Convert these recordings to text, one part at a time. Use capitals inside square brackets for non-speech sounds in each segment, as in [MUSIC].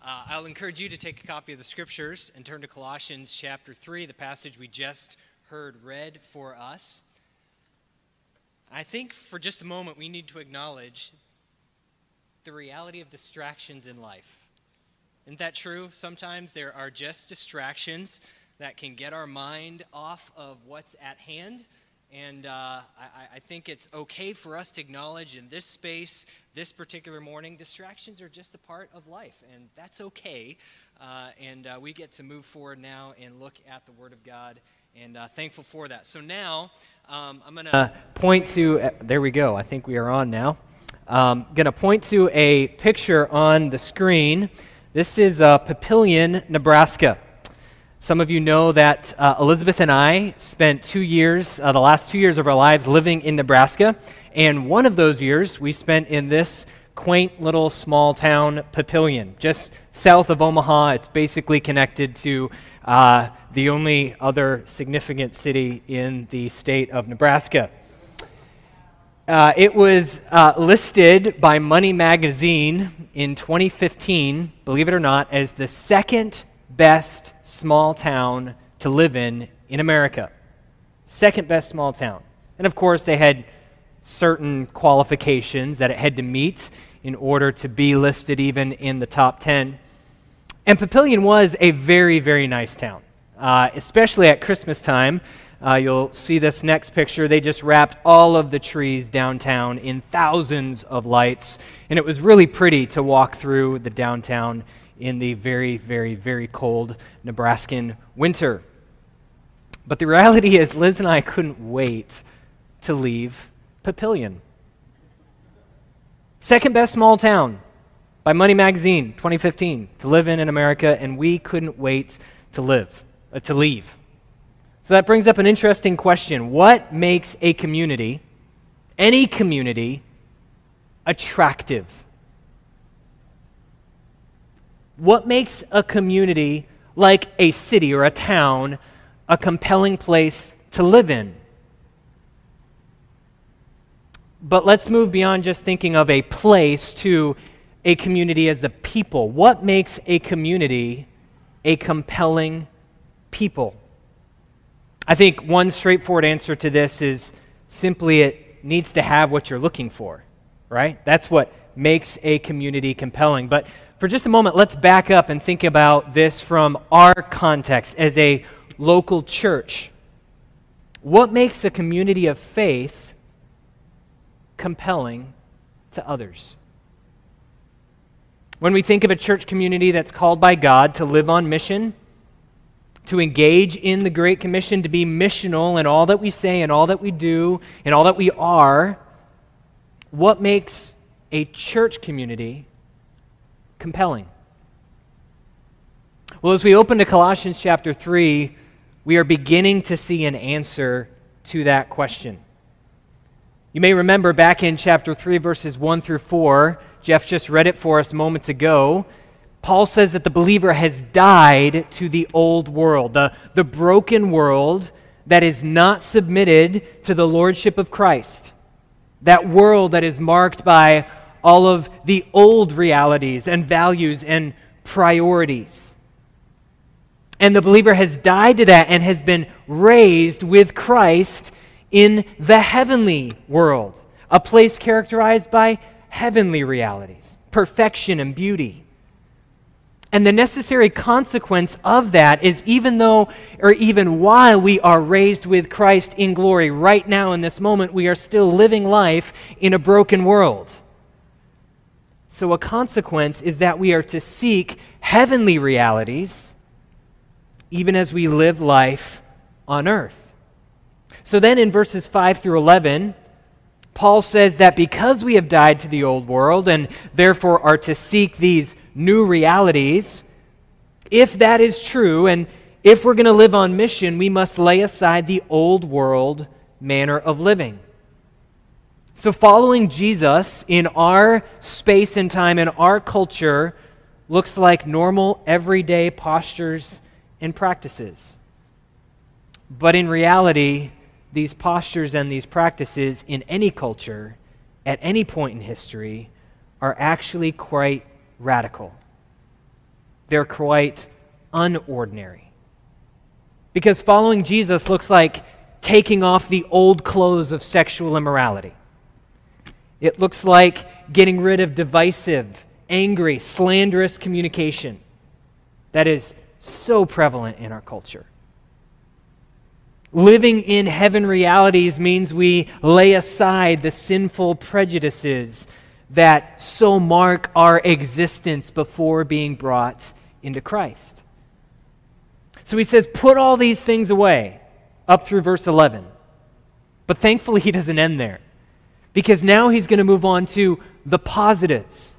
Uh, I'll encourage you to take a copy of the scriptures and turn to Colossians chapter 3, the passage we just heard read for us. I think for just a moment we need to acknowledge the reality of distractions in life. Isn't that true? Sometimes there are just distractions that can get our mind off of what's at hand. And uh, I, I, think it's okay for us to acknowledge in this space, this particular morning, distractions are just a part of life, and that's okay. Uh, and uh, we get to move forward now and look at the Word of God, and uh, thankful for that. So now, um, I'm going to point to, uh, there we go, I think we are on now. I'm um, going to point to a picture on the screen. This is uh, Papillion, Nebraska. Some of you know that uh, Elizabeth and I spent two years, uh, the last two years of our lives, living in Nebraska. And one of those years we spent in this quaint little small town, Papillion, just south of Omaha. It's basically connected to uh, the only other significant city in the state of Nebraska. Uh, it was uh, listed by Money Magazine in 2015, believe it or not, as the second best small town to live in in America. Second best small town. And of course, they had certain qualifications that it had to meet in order to be listed even in the top 10. And Papillion was a very, very nice town, uh, especially at Christmas time. Uh, you'll see this next picture. They just wrapped all of the trees downtown in thousands of lights, and it was really pretty to walk through the downtown in the very, very, very cold Nebraskan winter. But the reality is, Liz and I couldn't wait to leave Papillion. Second best small town by Money Magazine, 2015, to live in in America, and we couldn't wait to live, uh, to leave. So that brings up an interesting question. What makes a community, any community, attractive? What makes a community like a city or a town a compelling place to live in? But let's move beyond just thinking of a place to a community as a people. What makes a community a compelling people? I think one straightforward answer to this is simply it needs to have what you're looking for, right? That's what makes a community compelling. But for just a moment, let's back up and think about this from our context as a local church. What makes a community of faith compelling to others? When we think of a church community that's called by God to live on mission, to engage in the Great Commission, to be missional in all that we say and all that we do and all that we are, what makes a church community compelling? Well, as we open to Colossians chapter 3, we are beginning to see an answer to that question. You may remember back in chapter 3, verses 1 through 4, Jeff just read it for us moments ago. Paul says that the believer has died to the old world, the, the broken world that is not submitted to the lordship of Christ. That world that is marked by all of the old realities and values and priorities. And the believer has died to that and has been raised with Christ in the heavenly world, a place characterized by heavenly realities, perfection and beauty. And the necessary consequence of that is even though, or even while we are raised with Christ in glory, right now in this moment, we are still living life in a broken world. So, a consequence is that we are to seek heavenly realities even as we live life on earth. So, then in verses 5 through 11, Paul says that because we have died to the old world and therefore are to seek these new realities, if that is true, and if we're going to live on mission, we must lay aside the old world manner of living. So, following Jesus in our space and time, in our culture, looks like normal, everyday postures and practices. But in reality, these postures and these practices in any culture, at any point in history, are actually quite radical. they're quite unordinary. Because following Jesus looks like taking off the old clothes of sexual immorality. It looks like getting rid of divisive, angry, slanderous communication that is so prevalent in our culture. Living in heaven realities means we lay aside the sinful prejudices that so mark our existence before being brought into Christ. So he says, put all these things away, up through verse 11. But thankfully, he doesn't end there, because now he's going to move on to the positives.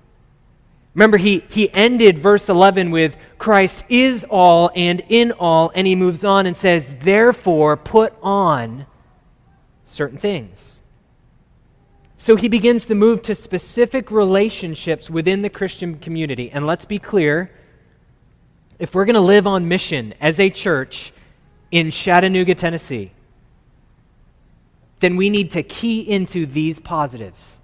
Remember, he, he ended verse 11 with Christ is all and in all, and he moves on and says, therefore, put on certain things. So he begins to move to specific relationships within the Christian community. And let's be clear if we're going to live on mission as a church in Chattanooga, Tennessee, then we need to key into these positives.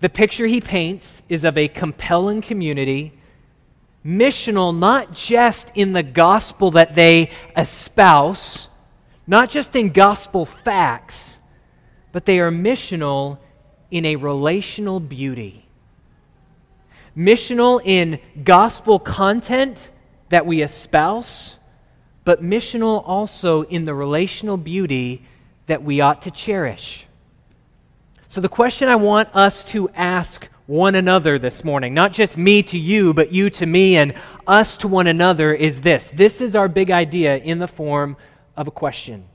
The picture he paints is of a compelling community, missional not just in the gospel that they espouse, not just in gospel facts, but they are missional in a relational beauty. Missional in gospel content that we espouse, but missional also in the relational beauty that we ought to cherish. So, the question I want us to ask one another this morning, not just me to you, but you to me and us to one another, is this. This is our big idea in the form of a question.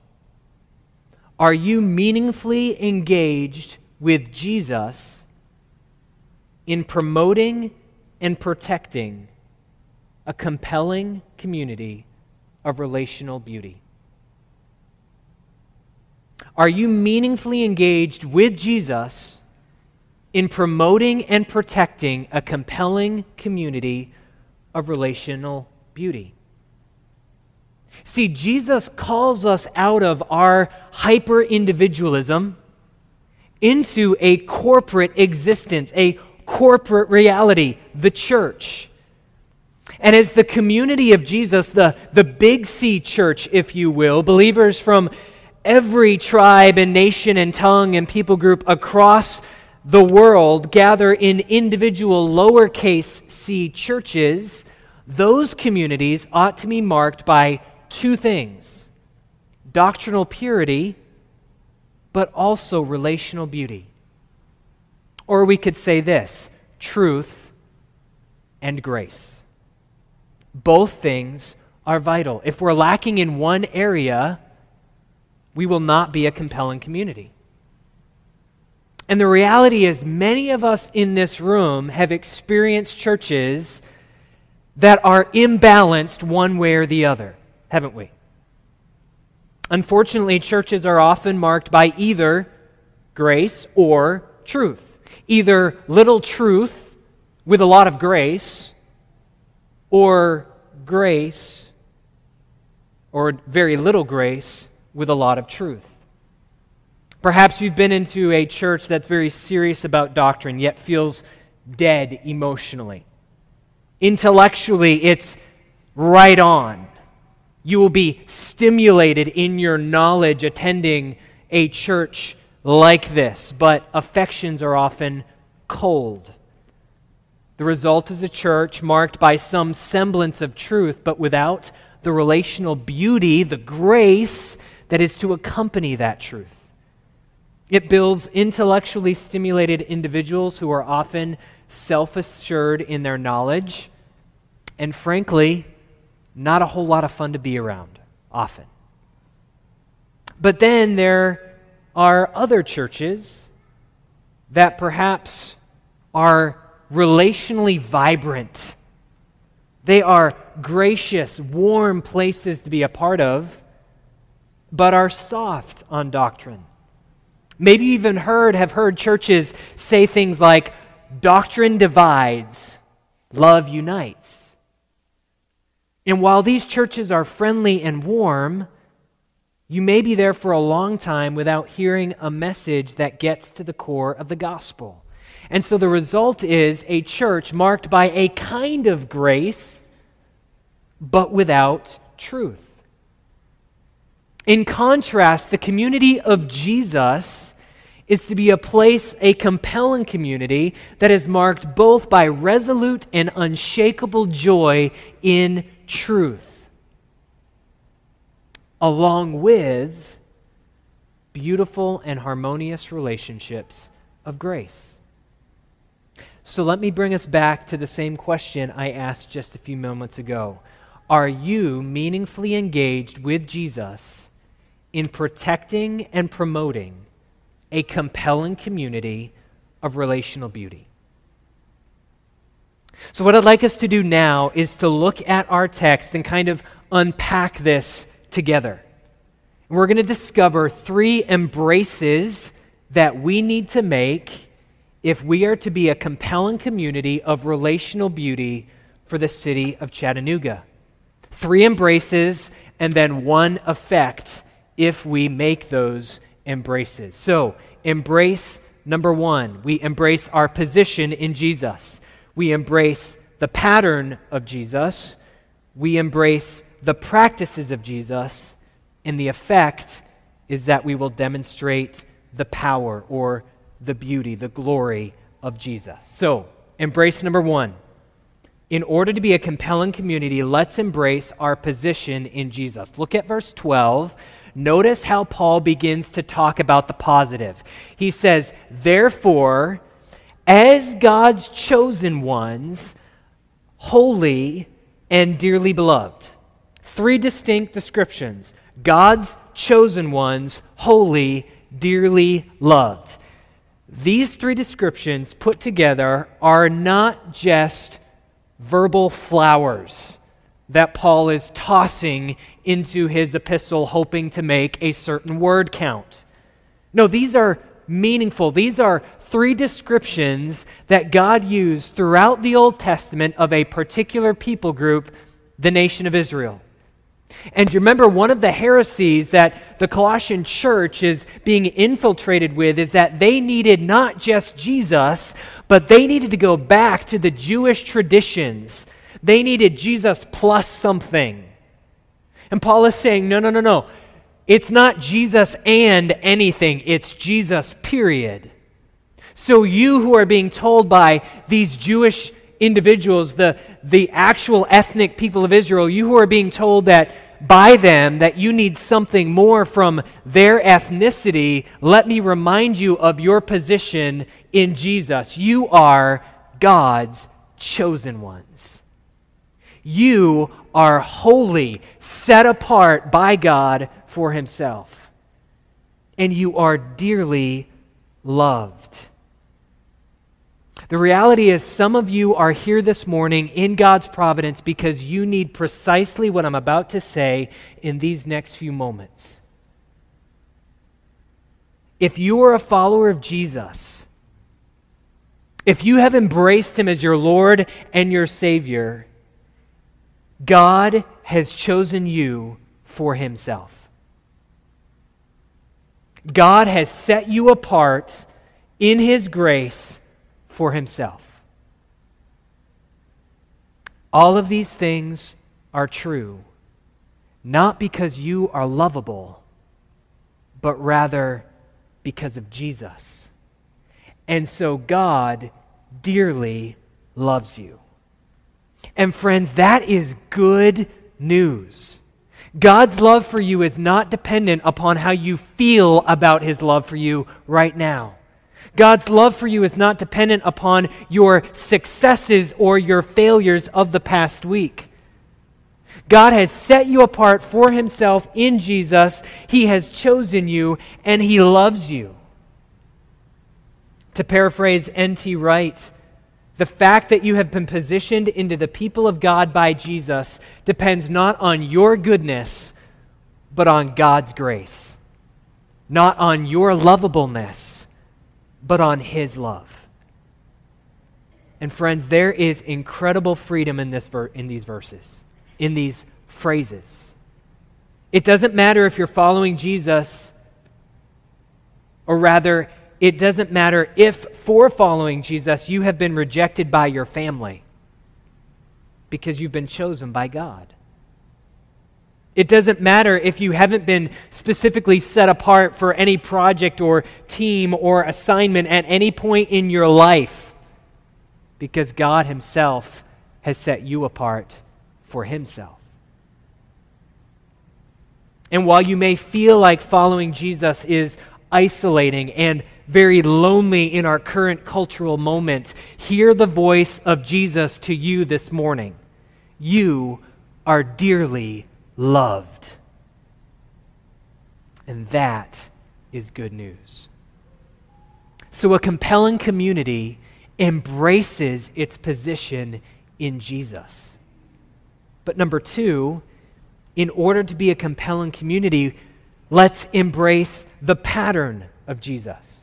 Are you meaningfully engaged with Jesus in promoting and protecting a compelling community of relational beauty? Are you meaningfully engaged with Jesus in promoting and protecting a compelling community of relational beauty? See, Jesus calls us out of our hyper individualism into a corporate existence, a corporate reality, the church. And as the community of Jesus, the, the big C church, if you will, believers from every tribe and nation and tongue and people group across the world gather in individual lowercase c churches, those communities ought to be marked by two things doctrinal purity, but also relational beauty. Or we could say this truth and grace. Both things are vital. If we're lacking in one area, we will not be a compelling community. And the reality is, many of us in this room have experienced churches that are imbalanced one way or the other, haven't we? Unfortunately, churches are often marked by either grace or truth. Either little truth with a lot of grace, or grace, or very little grace with a lot of truth. Perhaps you've been into a church that's very serious about doctrine, yet feels dead emotionally. Intellectually, it's right on. You will be stimulated in your knowledge attending a church like this, but affections are often cold. The result is a church marked by some semblance of truth, but without the relational beauty, the grace that is to accompany that truth. It builds intellectually stimulated individuals who are often self assured in their knowledge and, frankly, not a whole lot of fun to be around often. But then there are other churches that perhaps are relationally vibrant. They are gracious, warm places to be a part of but are soft on doctrine. Maybe you even heard, have heard churches say things like, doctrine divides, love unites. And while these churches are friendly and warm, you may be there for a long time without hearing a message that gets to the core of the gospel. And so the result is a church marked by a kind of grace, but without truth. In contrast, the community of Jesus is to be a place, a compelling community that is marked both by resolute and unshakable joy in truth, along with beautiful and harmonious relationships of grace. So let me bring us back to the same question I asked just a few moments ago. Are you meaningfully engaged with Jesus in protecting and promoting a compelling community of relational beauty? So, what I'd like us to do now is to look at our text and kind of unpack this together. We're going to discover three embraces that we need to make if we are to be a compelling community of relational beauty for the city of Chattanooga. Three embraces and then one effect if we make those embraces. So, embrace number one, we embrace our position in Jesus. We embrace the pattern of Jesus. We embrace the practices of Jesus. And the effect is that we will demonstrate the power or the beauty, the glory of Jesus. So, embrace number one. In order to be a compelling community, let's embrace our position in Jesus. Look at verse 12. Notice how Paul begins to talk about the positive. He says, Therefore, as God's chosen ones, holy and dearly beloved. Three distinct descriptions God's chosen ones, holy, dearly loved. These three descriptions put together are not just verbal flowers that Paul is tossing into his epistle, hoping to make a certain word count. No, these are meaningful. These are three descriptions that God used throughout the Old Testament of a particular people group, the nation of Israel. And you remember one of the heresies that the Colossian church is being infiltrated with is that they needed not just Jesus, but they needed to go back to the Jewish traditions. They needed Jesus plus something. And Paul is saying, no, no, no, no. It's not Jesus and anything, it's Jesus, period. So you who are being told by these Jewish individuals, the, the actual ethnic people of Israel, you who are being told that by them that you need something more from their ethnicity, let me remind you of your position in Jesus. You are God's chosen ones. You are holy, set apart by God for Himself. And you are dearly loved. The reality is, some of you are here this morning in God's providence because you need precisely what I'm about to say in these next few moments. If you are a follower of Jesus, if you have embraced Him as your Lord and your Savior, God has chosen you for Himself. God has set you apart in His grace for himself. All of these things are true, not because you are lovable, but rather because of Jesus. And so God dearly loves you. And friends, that is good news. God's love for you is not dependent upon how you feel about his love for you right now. God's love for you is not dependent upon your successes or your failures of the past week. God has set you apart for Himself in Jesus. He has chosen you, and He loves you. To paraphrase N.T. Wright, the fact that you have been positioned into the people of God by Jesus depends not on your goodness, but on God's grace, not on your lovableness but on His love. And friends, there is incredible freedom in, this ver- in these verses, in these phrases. It doesn't matter if you're following Jesus, or rather, it doesn't matter if, for following Jesus, you have been rejected by your family because you've been chosen by God. It doesn't matter if you haven't been specifically set apart for any project or team or assignment at any point in your life because God Himself has set you apart for Himself. And while you may feel like following Jesus is isolating and very lonely in our current cultural moment, hear the voice of Jesus to you this morning. You are dearly loved. And that is good news. So, a compelling community embraces its position in Jesus. But number two, in order to be a compelling community, let's embrace the pattern of Jesus.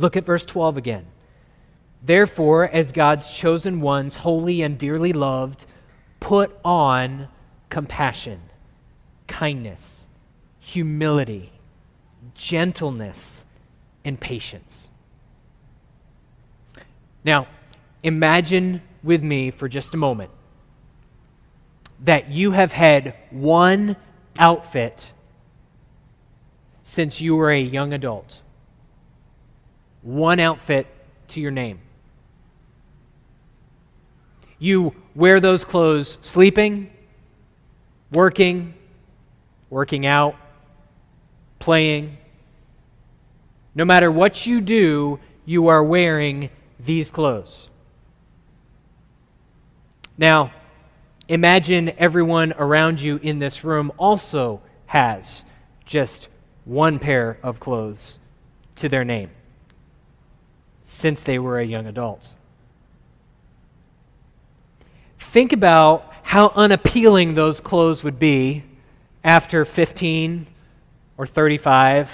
Look at verse 12 again. Therefore, as God's chosen ones, holy and dearly loved, put on compassion, kindness, humility, gentleness, and patience. Now, imagine with me for just a moment that you have had one outfit since you were a young adult. One outfit to your name. You wear those clothes sleeping, working, working out, playing. No matter what you do, you are wearing these clothes. Now, imagine everyone around you in this room also has just one pair of clothes to their name since they were a young adult. Think about how unappealing those clothes would be after 15 or 35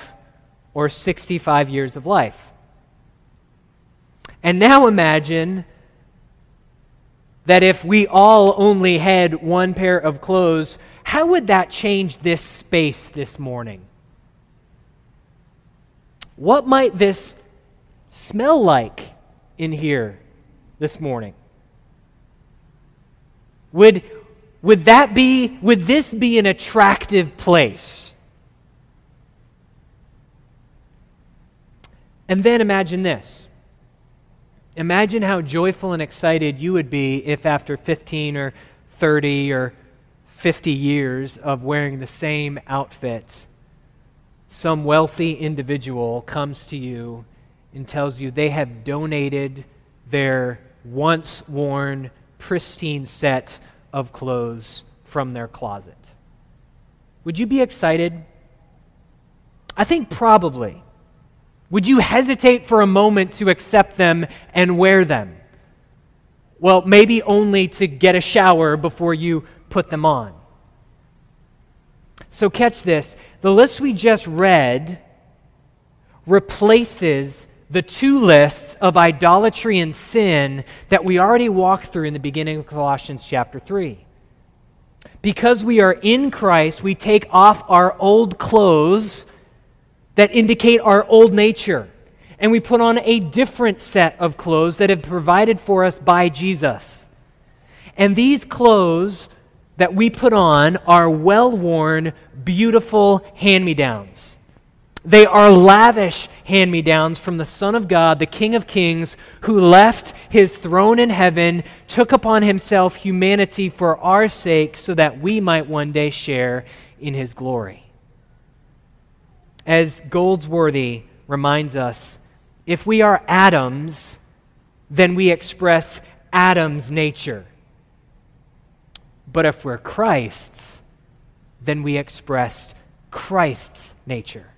or 65 years of life. And now imagine that if we all only had one pair of clothes, how would that change this space this morning? What might this smell like in here this morning? Would, would that be, would this be an attractive place? And then imagine this. Imagine how joyful and excited you would be if, after 15 or 30 or 50 years of wearing the same outfits, some wealthy individual comes to you and tells you they have donated their once worn pristine set of clothes from their closet. Would you be excited? I think probably. Would you hesitate for a moment to accept them and wear them? Well, maybe only to get a shower before you put them on. So, catch this the list we just read replaces the two lists of idolatry and sin that we already walked through in the beginning of Colossians chapter 3. Because we are in Christ, we take off our old clothes that indicate our old nature, and we put on a different set of clothes that have provided for us by Jesus. And these clothes that we put on are well worn, beautiful hand me downs. They are lavish hand me downs from the Son of God, the King of Kings, who left his throne in heaven, took upon himself humanity for our sake, so that we might one day share in his glory. As Goldsworthy reminds us, if we are Adams, then we express Adam's nature. But if we're Christ's, then we express Christ's nature.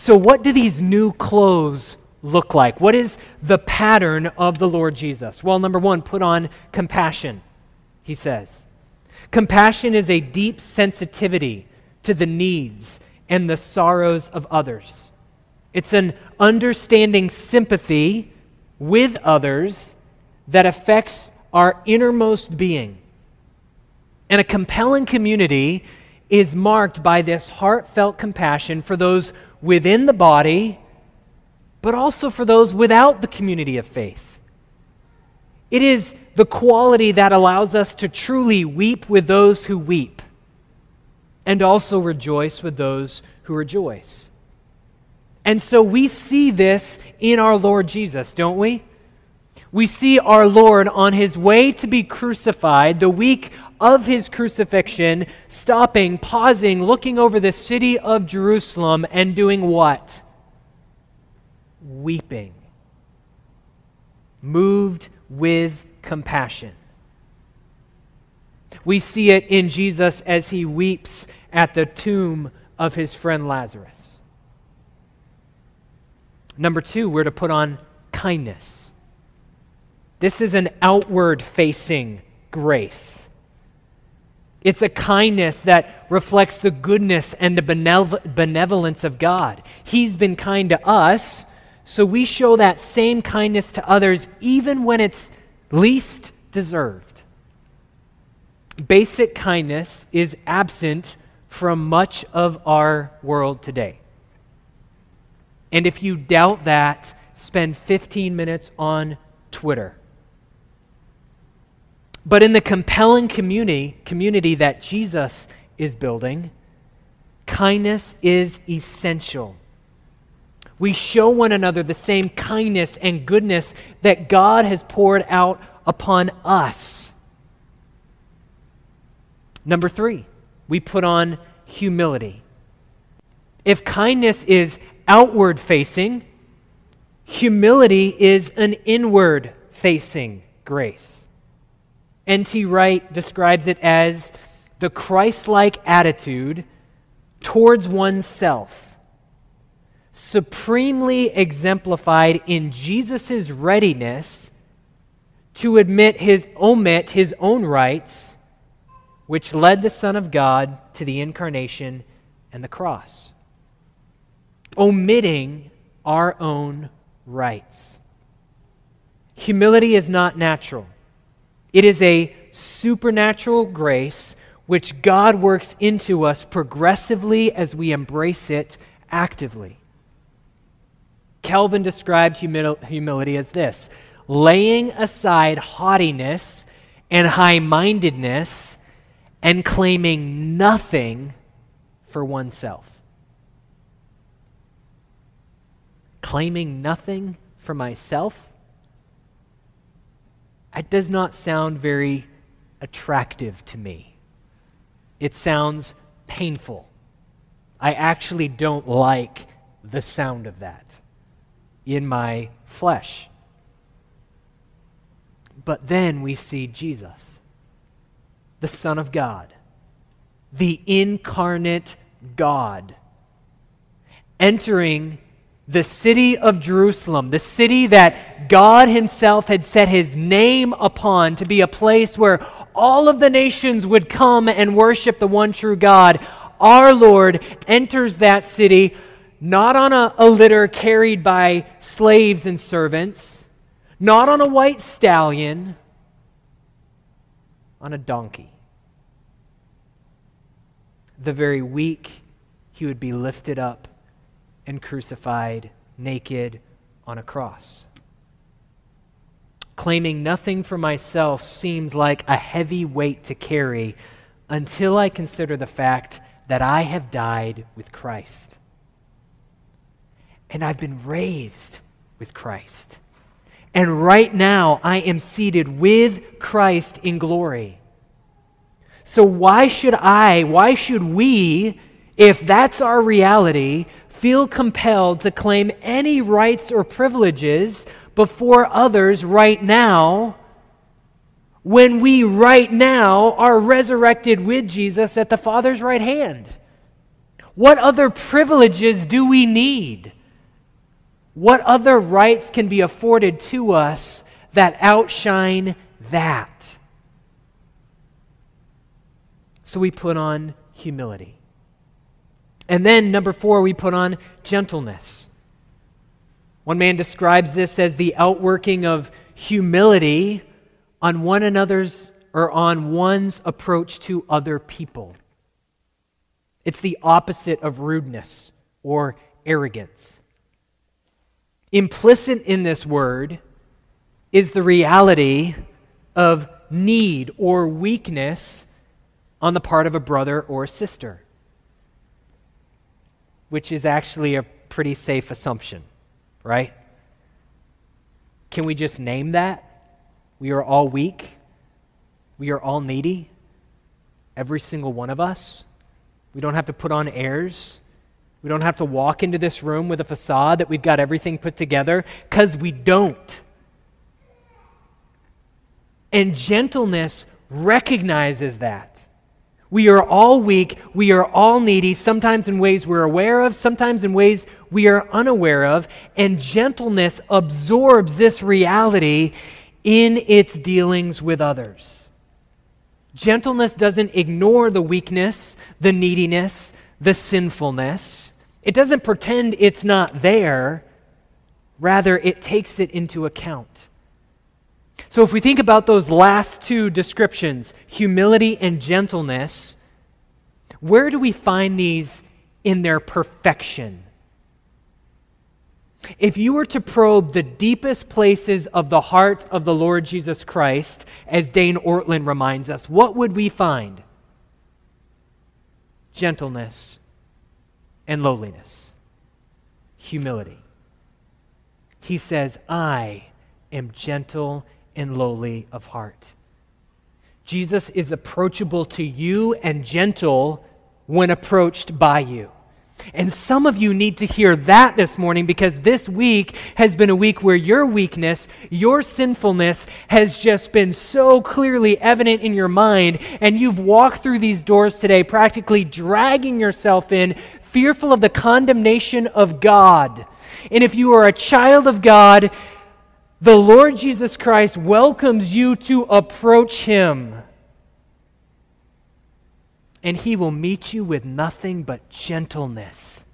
So, what do these new clothes look like? What is the pattern of the Lord Jesus? Well, number one, put on compassion, he says. Compassion is a deep sensitivity to the needs and the sorrows of others. It's an understanding sympathy with others that affects our innermost being. And a compelling community is marked by this heartfelt compassion for those within the body but also for those without the community of faith. It is the quality that allows us to truly weep with those who weep and also rejoice with those who rejoice. And so we see this in our Lord Jesus, don't we? We see our Lord on his way to be crucified, the week of his crucifixion, stopping, pausing, looking over the city of Jerusalem, and doing what? Weeping. Moved with compassion. We see it in Jesus as he weeps at the tomb of his friend Lazarus. Number two, we're to put on kindness. This is an outward facing grace. It's a kindness that reflects the goodness and the benevolence of God. He's been kind to us, so we show that same kindness to others even when it's least deserved. Basic kindness is absent from much of our world today. And if you doubt that, spend 15 minutes on Twitter. But in the compelling community, community that Jesus is building, kindness is essential. We show one another the same kindness and goodness that God has poured out upon us. Number three, we put on humility. If kindness is outward facing, humility is an inward facing grace. N.T. Wright describes it as the Christ like attitude towards oneself, supremely exemplified in Jesus' readiness to admit his omit his own rights, which led the Son of God to the incarnation and the cross. Omitting our own rights. Humility is not natural. It is a supernatural grace which God works into us progressively as we embrace it actively. Calvin described humil- humility as this laying aside haughtiness and high mindedness and claiming nothing for oneself. Claiming nothing for myself? It does not sound very attractive to me. It sounds painful. I actually don't like the sound of that in my flesh. But then we see Jesus, the Son of God, the incarnate God, entering the city of Jerusalem, the city that God Himself had set His name upon to be a place where all of the nations would come and worship the one true God, our Lord enters that city not on a, a litter carried by slaves and servants, not on a white stallion, on a donkey. The very weak, he would be lifted up and crucified naked on a cross. Claiming nothing for myself seems like a heavy weight to carry until I consider the fact that I have died with Christ. And I've been raised with Christ. And right now, I am seated with Christ in glory. So, why should I, why should we, if that's our reality, feel compelled to claim any rights or privileges before others right now when we right now are resurrected with Jesus at the Father's right hand? What other privileges do we need? What other rights can be afforded to us that outshine that? So we put on humility. And then, number four, we put on gentleness. One man describes this as the outworking of humility on one another's or on one's approach to other people. It's the opposite of rudeness or arrogance. Implicit in this word is the reality of need or weakness on the part of a brother or sister, which is actually a pretty safe assumption, right? Can we just name that? We are all weak. We are all needy. Every single one of us. We don't have to put on airs. We don't have to walk into this room with a facade that we've got everything put together because we don't. And gentleness recognizes that. We are all weak. We are all needy, sometimes in ways we're aware of, sometimes in ways we are unaware of. And gentleness absorbs this reality in its dealings with others. Gentleness doesn't ignore the weakness, the neediness, the sinfulness. It doesn't pretend it's not there. Rather, it takes it into account. So, if we think about those last two descriptions, humility and gentleness, where do we find these in their perfection? If you were to probe the deepest places of the heart of the Lord Jesus Christ, as Dane Ortlund reminds us, what would we find? Gentleness and lowliness, humility. He says, I am gentle and lowly of heart. Jesus is approachable to you and gentle when approached by you. And some of you need to hear that this morning because this week has been a week where your weakness, your sinfulness has just been so clearly evident in your mind. And you've walked through these doors today, practically dragging yourself in, fearful of the condemnation of God. And if you are a child of God, the Lord Jesus Christ welcomes you to approach him. And he will meet you with nothing but gentleness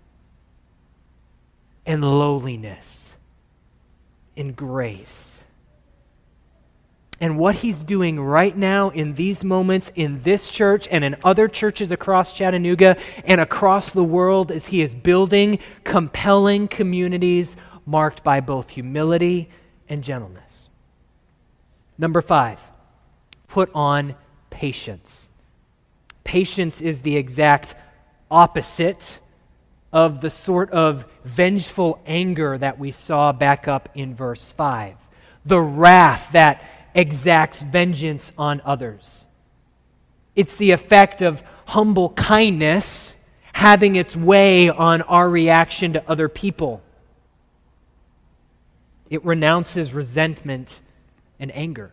and lowliness and grace. And what he's doing right now in these moments in this church and in other churches across Chattanooga and across the world is he is building compelling communities marked by both humility and gentleness. Number five, put on patience. Patience is the exact opposite of the sort of vengeful anger that we saw back up in verse 5. The wrath that exacts vengeance on others. It's the effect of humble kindness having its way on our reaction to other people. It renounces resentment and anger.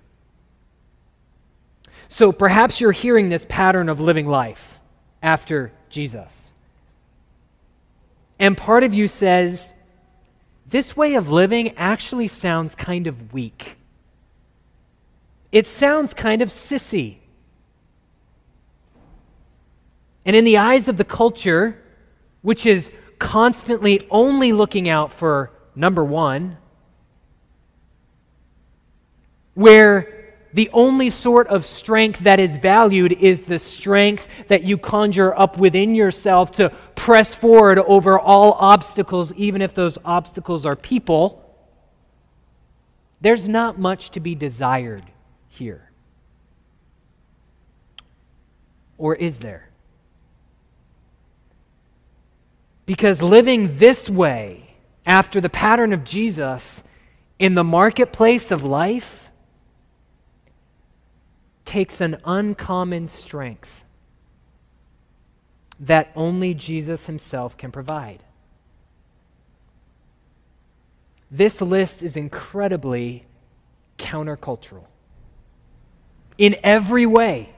So perhaps you're hearing this pattern of living life after Jesus. And part of you says, this way of living actually sounds kind of weak. It sounds kind of sissy. And in the eyes of the culture, which is constantly only looking out for number one, where the only sort of strength that is valued is the strength that you conjure up within yourself to press forward over all obstacles, even if those obstacles are people. There's not much to be desired here. Or is there? Because living this way, after the pattern of Jesus, in the marketplace of life, takes an uncommon strength that only Jesus himself can provide. This list is incredibly countercultural in every way,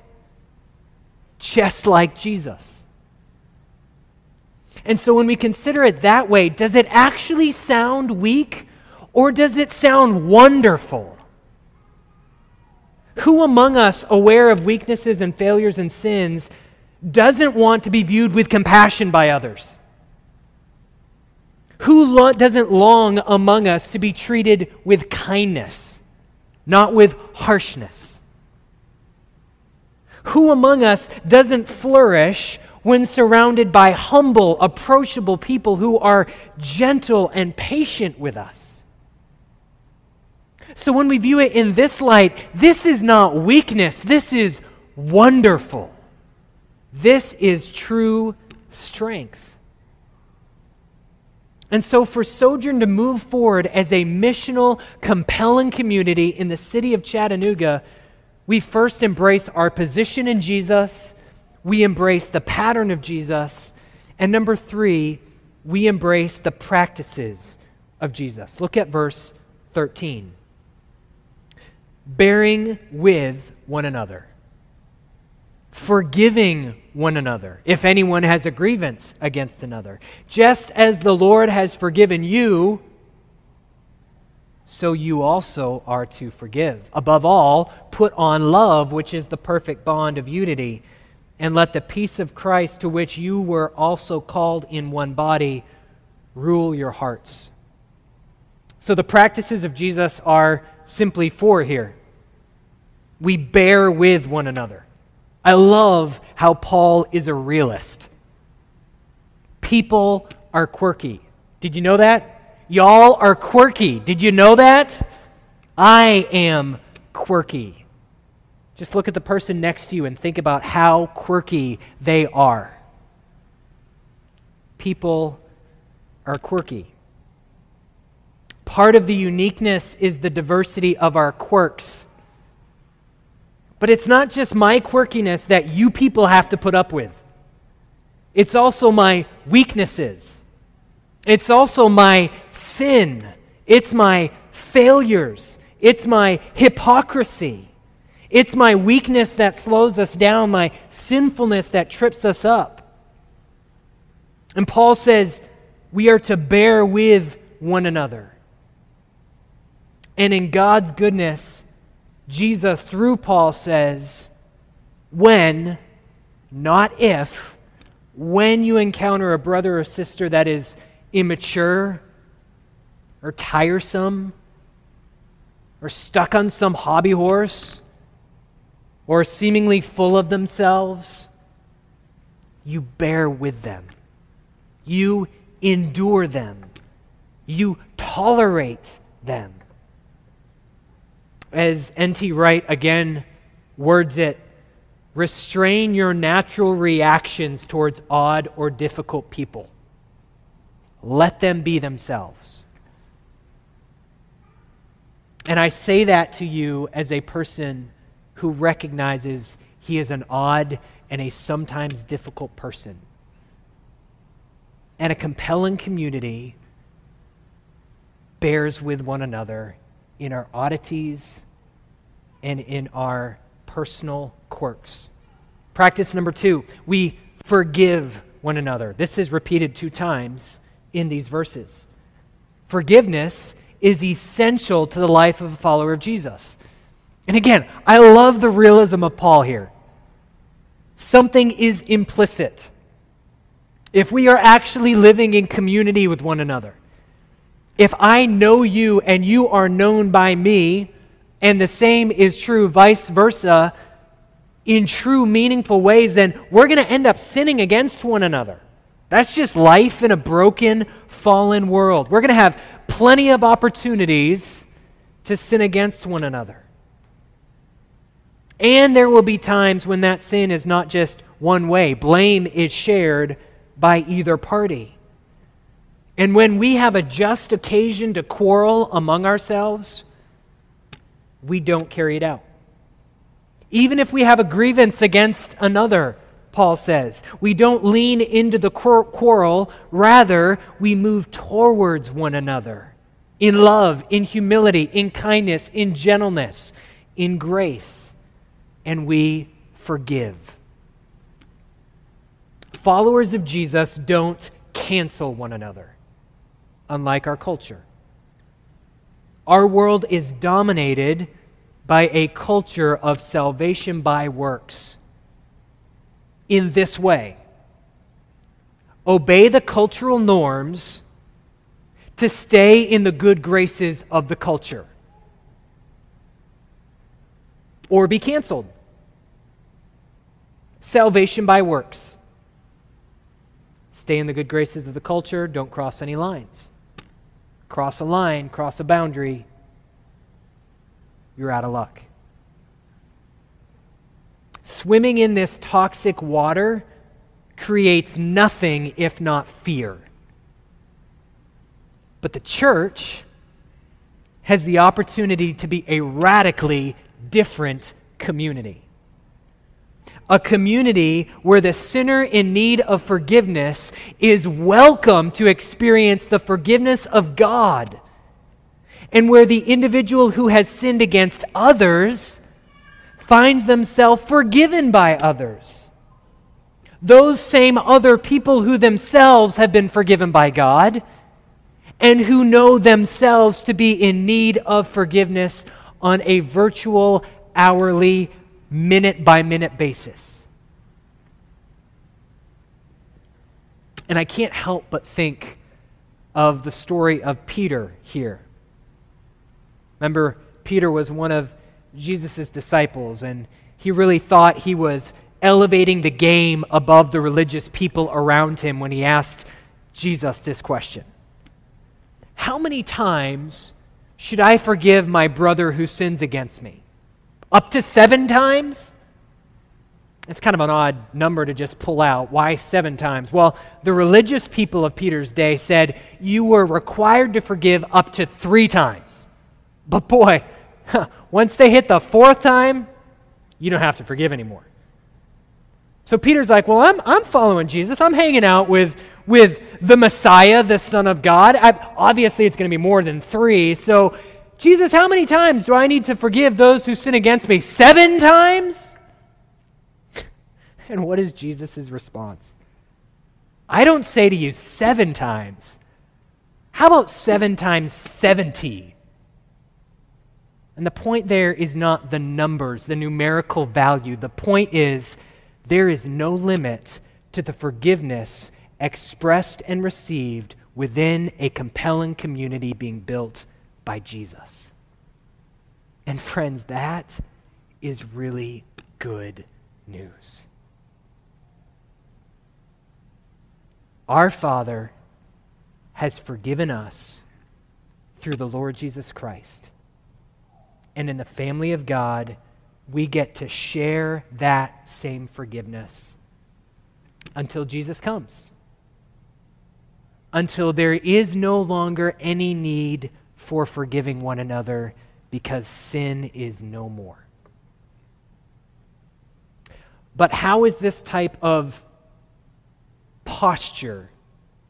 just like Jesus. And so when we consider it that way, does it actually sound weak or does it sound wonderful? Who among us, aware of weaknesses and failures and sins, doesn't want to be viewed with compassion by others? Who lo- doesn't long among us to be treated with kindness, not with harshness? Who among us doesn't flourish when surrounded by humble, approachable people who are gentle and patient with us? So when we view it in this light, this is not weakness, this is wonderful. This is true strength. And so, for Sojourn to move forward as a missional, compelling community in the city of Chattanooga, we first embrace our position in Jesus, we embrace the pattern of Jesus, and number three, we embrace the practices of Jesus. Look at verse 13. Bearing with one another, forgiving one another if anyone has a grievance against another. Just as the Lord has forgiven you, so you also are to forgive. Above all, put on love, which is the perfect bond of unity and let the peace of Christ, to which you were also called in one body, rule your hearts. So the practices of Jesus are simply four here. We bear with one another. I love how Paul is a realist. People are quirky. Did you know that? Y'all are quirky. Did you know that? I am quirky. Just look at the person next to you and think about how quirky they are. People are quirky. Part of the uniqueness is the diversity of our quirks. But it's not just my quirkiness that you people have to put up with. It's also my weaknesses. It's also my sin. It's my failures. It's my hypocrisy. It's my weakness that slows us down, my sinfulness that trips us up. And Paul says we are to bear with one another. And in God's goodness, Jesus, through Paul, says, when, not if, when you encounter a brother or sister that is immature or tiresome or stuck on some hobby horse or seemingly full of themselves, you bear with them. You endure them. You tolerate them. As N.T. Wright again words it, restrain your natural reactions towards odd or difficult people. Let them be themselves. And I say that to you as a person who recognizes he is an odd and a sometimes difficult person. And a compelling community bears with one another in our oddities and in our personal quirks. Practice number two we forgive one another. This is repeated two times in these verses. Forgiveness is essential to the life of a follower of Jesus. And again, I love the realism of Paul here. Something is implicit. If we are actually living in community with one another, if I know you and you are known by me, and the same is true vice versa, in true, meaningful ways, then we're going to end up sinning against one another. That's just life in a broken, fallen world. We're going to have plenty of opportunities to sin against one another. And there will be times when that sin is not just one way, blame is shared by either party. And when we have a just occasion to quarrel among ourselves, we don't carry it out. Even if we have a grievance against another, Paul says, we don't lean into the quarrel, rather, we move towards one another in love, in humility, in kindness, in gentleness, in grace and we forgive. Followers of Jesus don't cancel one another, unlike our culture. Our world is dominated by a culture of salvation by works. In this way, obey the cultural norms to stay in the good graces of the culture or be canceled salvation by works. Stay in the good graces of the culture, don't cross any lines. Cross a line, cross a boundary, you're out of luck. Swimming in this toxic water creates nothing if not fear. But the church has the opportunity to be a radically different community. A community where the sinner in need of forgiveness is welcome to experience the forgiveness of God, and where the individual who has sinned against others finds themselves forgiven by others. Those same other people who themselves have been forgiven by God and who know themselves to be in need of forgiveness on a virtual, hourly, minute by minute basis. And I can't help but think of the story of Peter here. Remember, Peter was one of Jesus' disciples, and he really thought he was elevating the game above the religious people around him when he asked Jesus this question How many times should I forgive my brother who sins against me? Up to seven times? It's kind of an odd number to just pull out. Why seven times? Well, the religious people of Peter's day said you were required to forgive up to three times. But boy, once they hit the fourth time, you don't have to forgive anymore. So Peter's like, Well, I'm, I'm following Jesus. I'm hanging out with, with the Messiah, the Son of God. I, obviously, it's going to be more than three. So, Jesus, how many times do I need to forgive those who sin against me? Seven times? [LAUGHS] And what is Jesus' response? I don't say to you seven times. How about seven times 70? And the point there is not the numbers, the numerical value. The point is there is no limit to the forgiveness expressed and received within a compelling community being built by Jesus. And friends, that is really good news. Our Father has forgiven us through the Lord Jesus Christ and in the family of God, we get to share that same forgiveness until Jesus comes. Until there is no longer any need for forgiving one another because sin is no more. But how is this type of posture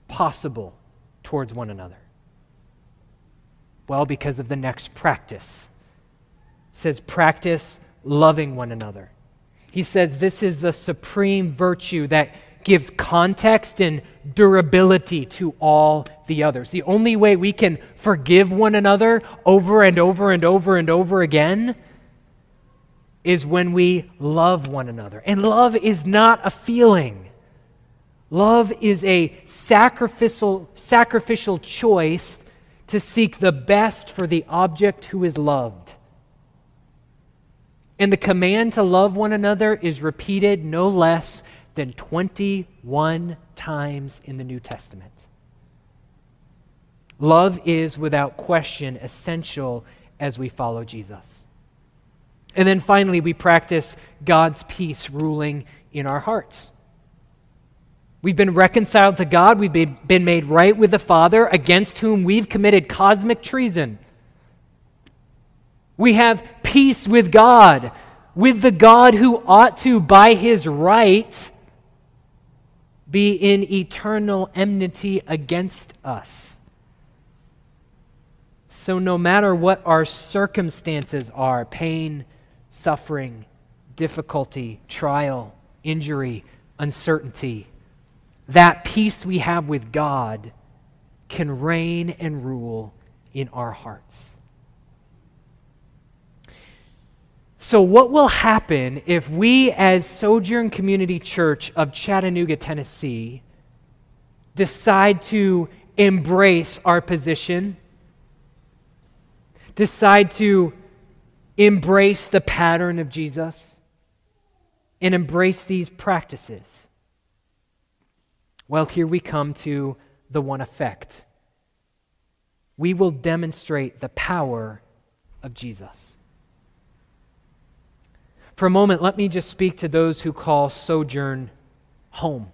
possible towards one another? Well, because of the next practice says, practice loving one another. He says this is the supreme virtue that gives context and durability to all the others. The only way we can forgive one another over and over and over and over again is when we love one another. And love is not a feeling. Love is a sacrificial, sacrificial choice to seek the best for the object who is loved. And the command to love one another is repeated no less than 21 times in the New Testament. Love is, without question, essential as we follow Jesus. And then finally, we practice God's peace ruling in our hearts. We've been reconciled to God, we've been made right with the Father, against whom we've committed cosmic treason. We have peace with God, with the God who ought to, by his right, be in eternal enmity against us. So, no matter what our circumstances are pain, suffering, difficulty, trial, injury, uncertainty that peace we have with God can reign and rule in our hearts. So, what will happen if we, as Sojourn Community Church of Chattanooga, Tennessee, decide to embrace our position, decide to embrace the pattern of Jesus, and embrace these practices? Well, here we come to the one effect. We will demonstrate the power of Jesus. For a moment, let me just speak to those who call sojourn home.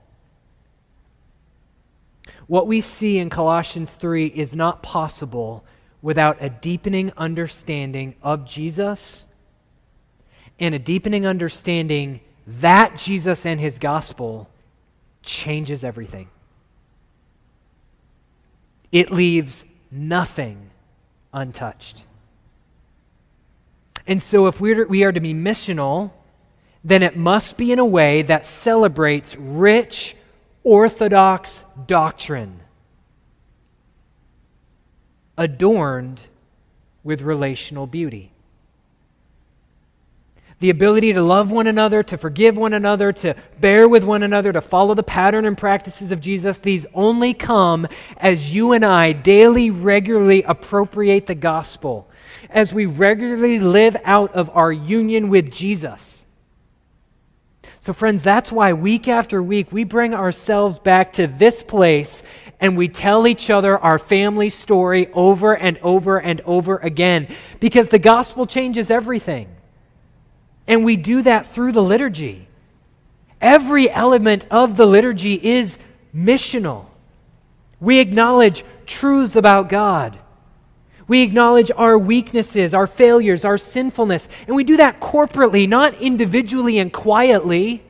What we see in Colossians 3 is not possible without a deepening understanding of Jesus and a deepening understanding that Jesus and his gospel changes everything. It leaves nothing untouched. And so, if we're, we are to be missional, then it must be in a way that celebrates rich, orthodox doctrine, adorned with relational beauty. The ability to love one another, to forgive one another, to bear with one another, to follow the pattern and practices of Jesus, these only come as you and I daily, regularly appropriate the gospel, as we regularly live out of our union with Jesus. So, friends, that's why week after week we bring ourselves back to this place and we tell each other our family story over and over and over again because the gospel changes everything. And we do that through the liturgy. Every element of the liturgy is missional. We acknowledge truths about God. We acknowledge our weaknesses, our failures, our sinfulness. And we do that corporately, not individually and quietly.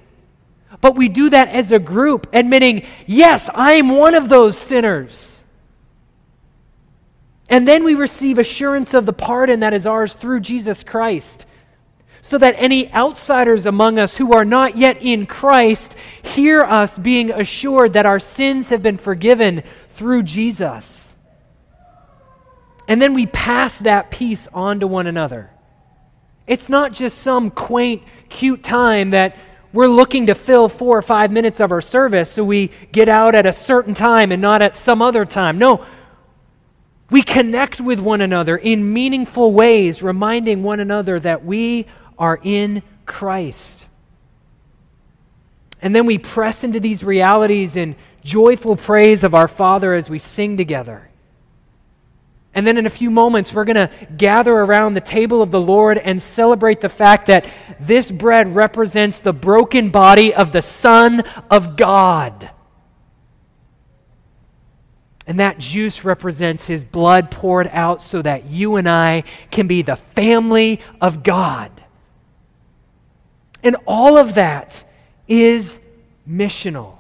But we do that as a group, admitting, yes, I am one of those sinners. And then we receive assurance of the pardon that is ours through Jesus Christ. So that any outsiders among us who are not yet in Christ hear us being assured that our sins have been forgiven through Jesus. And then we pass that peace on to one another. It's not just some quaint, cute time that we're looking to fill four or five minutes of our service so we get out at a certain time and not at some other time. No, we connect with one another in meaningful ways, reminding one another that we are in Christ. And then we press into these realities in joyful praise of our Father as we sing together. And then in a few moments, we're going to gather around the table of the Lord and celebrate the fact that this bread represents the broken body of the Son of God. And that juice represents his blood poured out so that you and I can be the family of God. And all of that is missional.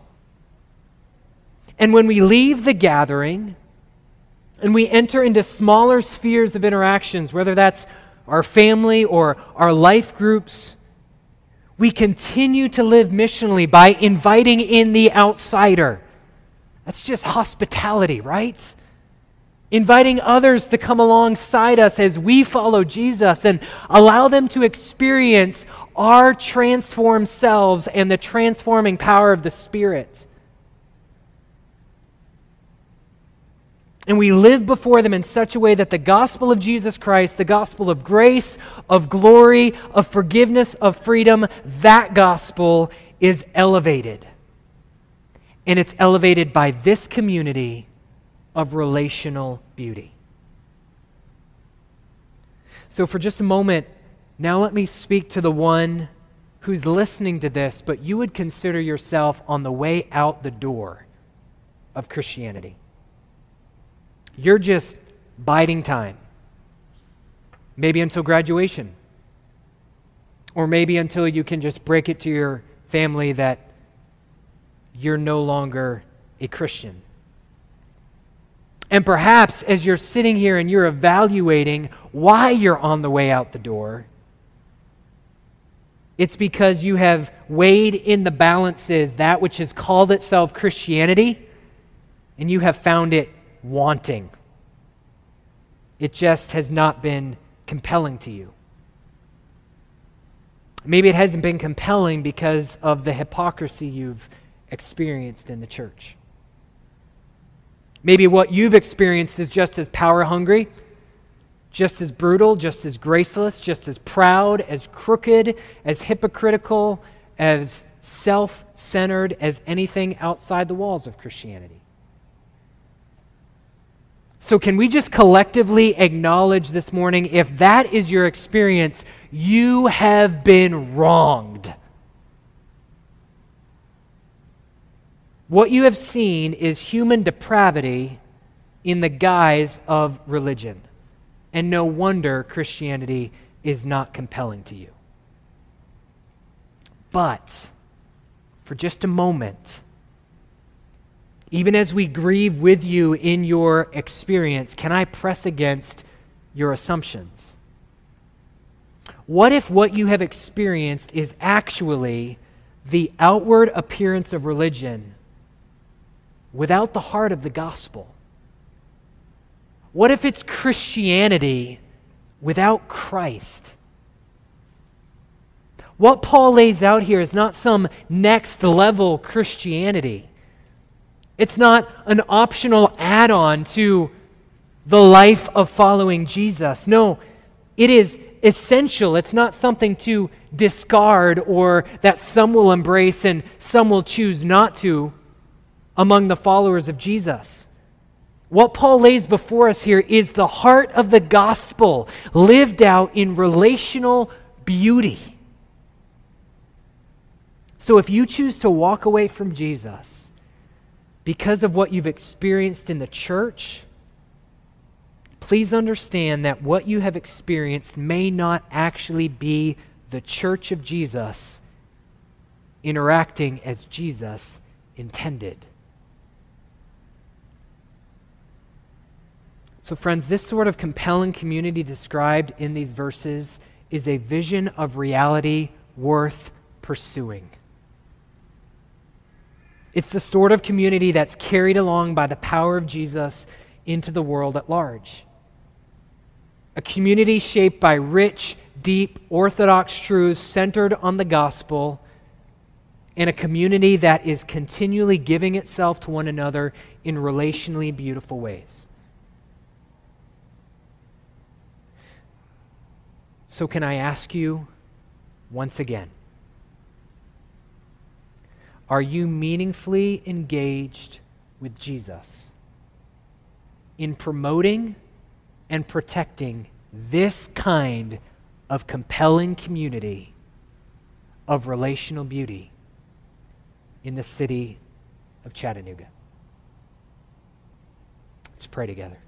And when we leave the gathering, and we enter into smaller spheres of interactions, whether that's our family or our life groups, we continue to live missionally by inviting in the outsider. That's just hospitality, right? Inviting others to come alongside us as we follow Jesus and allow them to experience our transformed selves and the transforming power of the Spirit. And we live before them in such a way that the gospel of Jesus Christ, the gospel of grace, of glory, of forgiveness, of freedom, that gospel is elevated. And it's elevated by this community of relational beauty. So, for just a moment, now let me speak to the one who's listening to this, but you would consider yourself on the way out the door of Christianity. You're just biding time. Maybe until graduation. Or maybe until you can just break it to your family that you're no longer a Christian. And perhaps as you're sitting here and you're evaluating why you're on the way out the door, it's because you have weighed in the balances that which has called itself Christianity and you have found it wanting. It just has not been compelling to you. Maybe it hasn't been compelling because of the hypocrisy you've experienced in the church. Maybe what you've experienced is just as power hungry, just as brutal, just as graceless, just as proud, as crooked, as hypocritical, as self centered as anything outside the walls of Christianity. So, can we just collectively acknowledge this morning if that is your experience, You have been wronged. What you have seen is human depravity in the guise of religion. And no wonder Christianity is not compelling to you. But, for just a moment, even as we grieve with you in your experience, can I press against your assumptions? What if what you have experienced is actually the outward appearance of religion without the heart of the gospel? What if it's Christianity without Christ? What Paul lays out here is not some next level Christianity. It's not an optional add on to the life of following Jesus. No, it is essential. It's not something to discard or that some will embrace and some will choose not to among the followers of Jesus. What Paul lays before us here is the heart of the gospel lived out in relational beauty. So if you choose to walk away from Jesus because of what you've experienced in the church, please understand that what you have experienced may not actually be the church of Jesus interacting as Jesus intended. So, friends, this sort of compelling community described in these verses is a vision of reality worth pursuing. It's the sort of community that's carried along by the power of Jesus into the world at large. A community shaped by rich, deep, orthodox truths centered on the gospel, and a community that is continually giving itself to one another in relationally beautiful ways. So, can I ask you once again? Are you meaningfully engaged with Jesus in promoting and protecting this kind of compelling community of relational beauty in the city of Chattanooga? Let's pray together.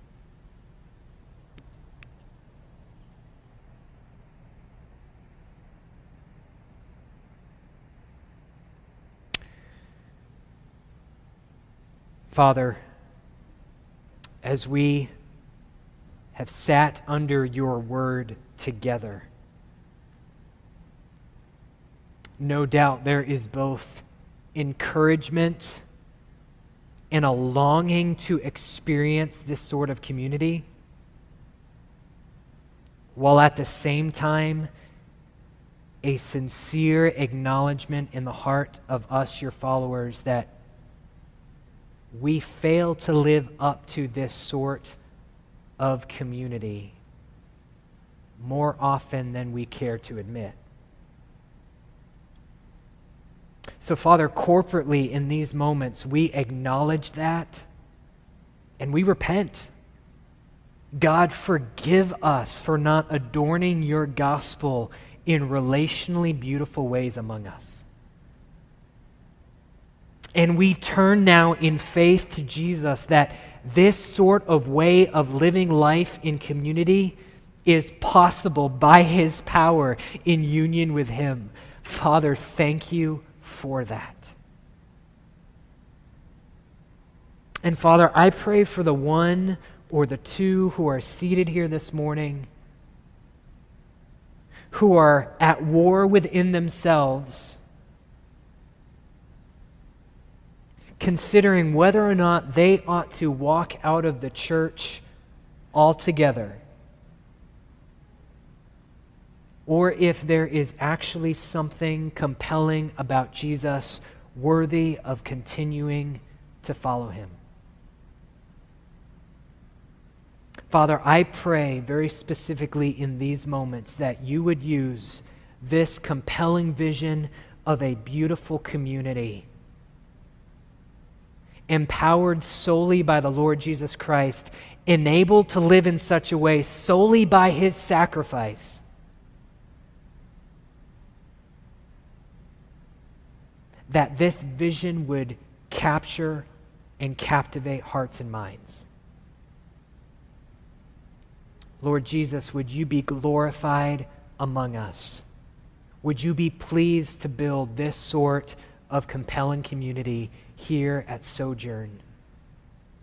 Father, as we have sat under your word together, no doubt there is both encouragement and a longing to experience this sort of community, while at the same time, a sincere acknowledgement in the heart of us, your followers, that we fail to live up to this sort of community more often than we care to admit. So, Father, corporately in these moments, we acknowledge that and we repent. God, forgive us for not adorning your gospel in relationally beautiful ways among us. And we turn now in faith to Jesus that this sort of way of living life in community is possible by his power in union with him. Father, thank you for that. And Father, I pray for the one or the two who are seated here this morning who are at war within themselves considering whether or not they ought to walk out of the church altogether, or if there is actually something compelling about Jesus worthy of continuing to follow him. Father, I pray very specifically in these moments that you would use this compelling vision of a beautiful community empowered solely by the Lord Jesus Christ, enabled to live in such a way solely by his sacrifice. That this vision would capture and captivate hearts and minds. Lord Jesus, would you be glorified among us? Would you be pleased to build this sort of compelling community here at Sojourn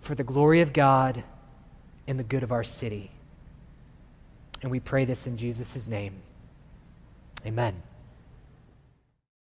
for the glory of God and the good of our city? And we pray this in Jesus' name. Amen.